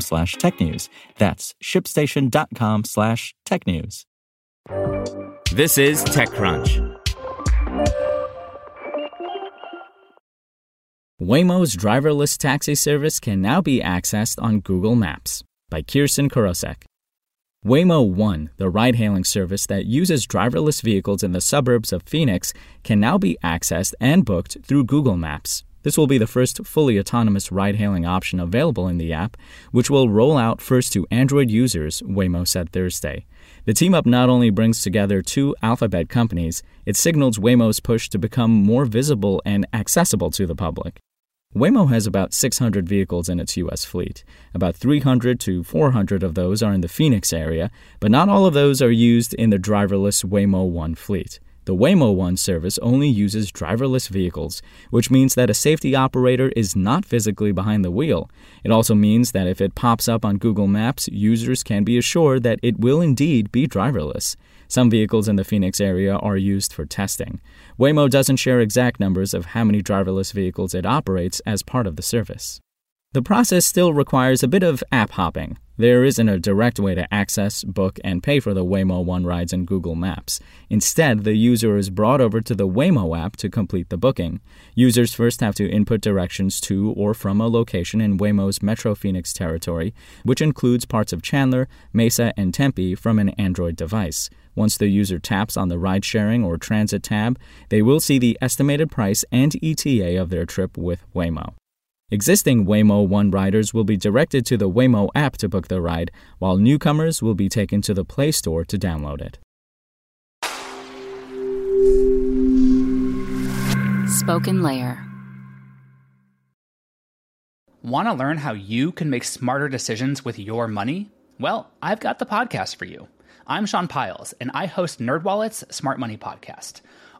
slash technews. That's shipstation.com slash technews. This is TechCrunch. Waymo's driverless taxi service can now be accessed on Google Maps by Kirsten Korosek. Waymo One, the ride hailing service that uses driverless vehicles in the suburbs of Phoenix, can now be accessed and booked through Google Maps. This will be the first fully autonomous ride hailing option available in the app, which will roll out first to Android users, Waymo said Thursday. The team up not only brings together two alphabet companies, it signals Waymo's push to become more visible and accessible to the public. Waymo has about 600 vehicles in its U.S. fleet. About 300 to 400 of those are in the Phoenix area, but not all of those are used in the driverless Waymo One fleet. The Waymo One service only uses driverless vehicles, which means that a safety operator is not physically behind the wheel. It also means that if it pops up on Google Maps, users can be assured that it will indeed be driverless. Some vehicles in the Phoenix area are used for testing. Waymo doesn't share exact numbers of how many driverless vehicles it operates as part of the service. The process still requires a bit of app hopping. There isn't a direct way to access, book, and pay for the Waymo One rides in Google Maps. Instead, the user is brought over to the Waymo app to complete the booking. Users first have to input directions to or from a location in Waymo's Metro Phoenix territory, which includes parts of Chandler, Mesa, and Tempe from an Android device. Once the user taps on the ride sharing or transit tab, they will see the estimated price and ETA of their trip with Waymo. Existing Waymo One riders will be directed to the Waymo app to book the ride, while newcomers will be taken to the Play Store to download it. Spoken Layer. Want to learn how you can make smarter decisions with your money? Well, I've got the podcast for you. I'm Sean Pyles, and I host NerdWallet's Smart Money Podcast.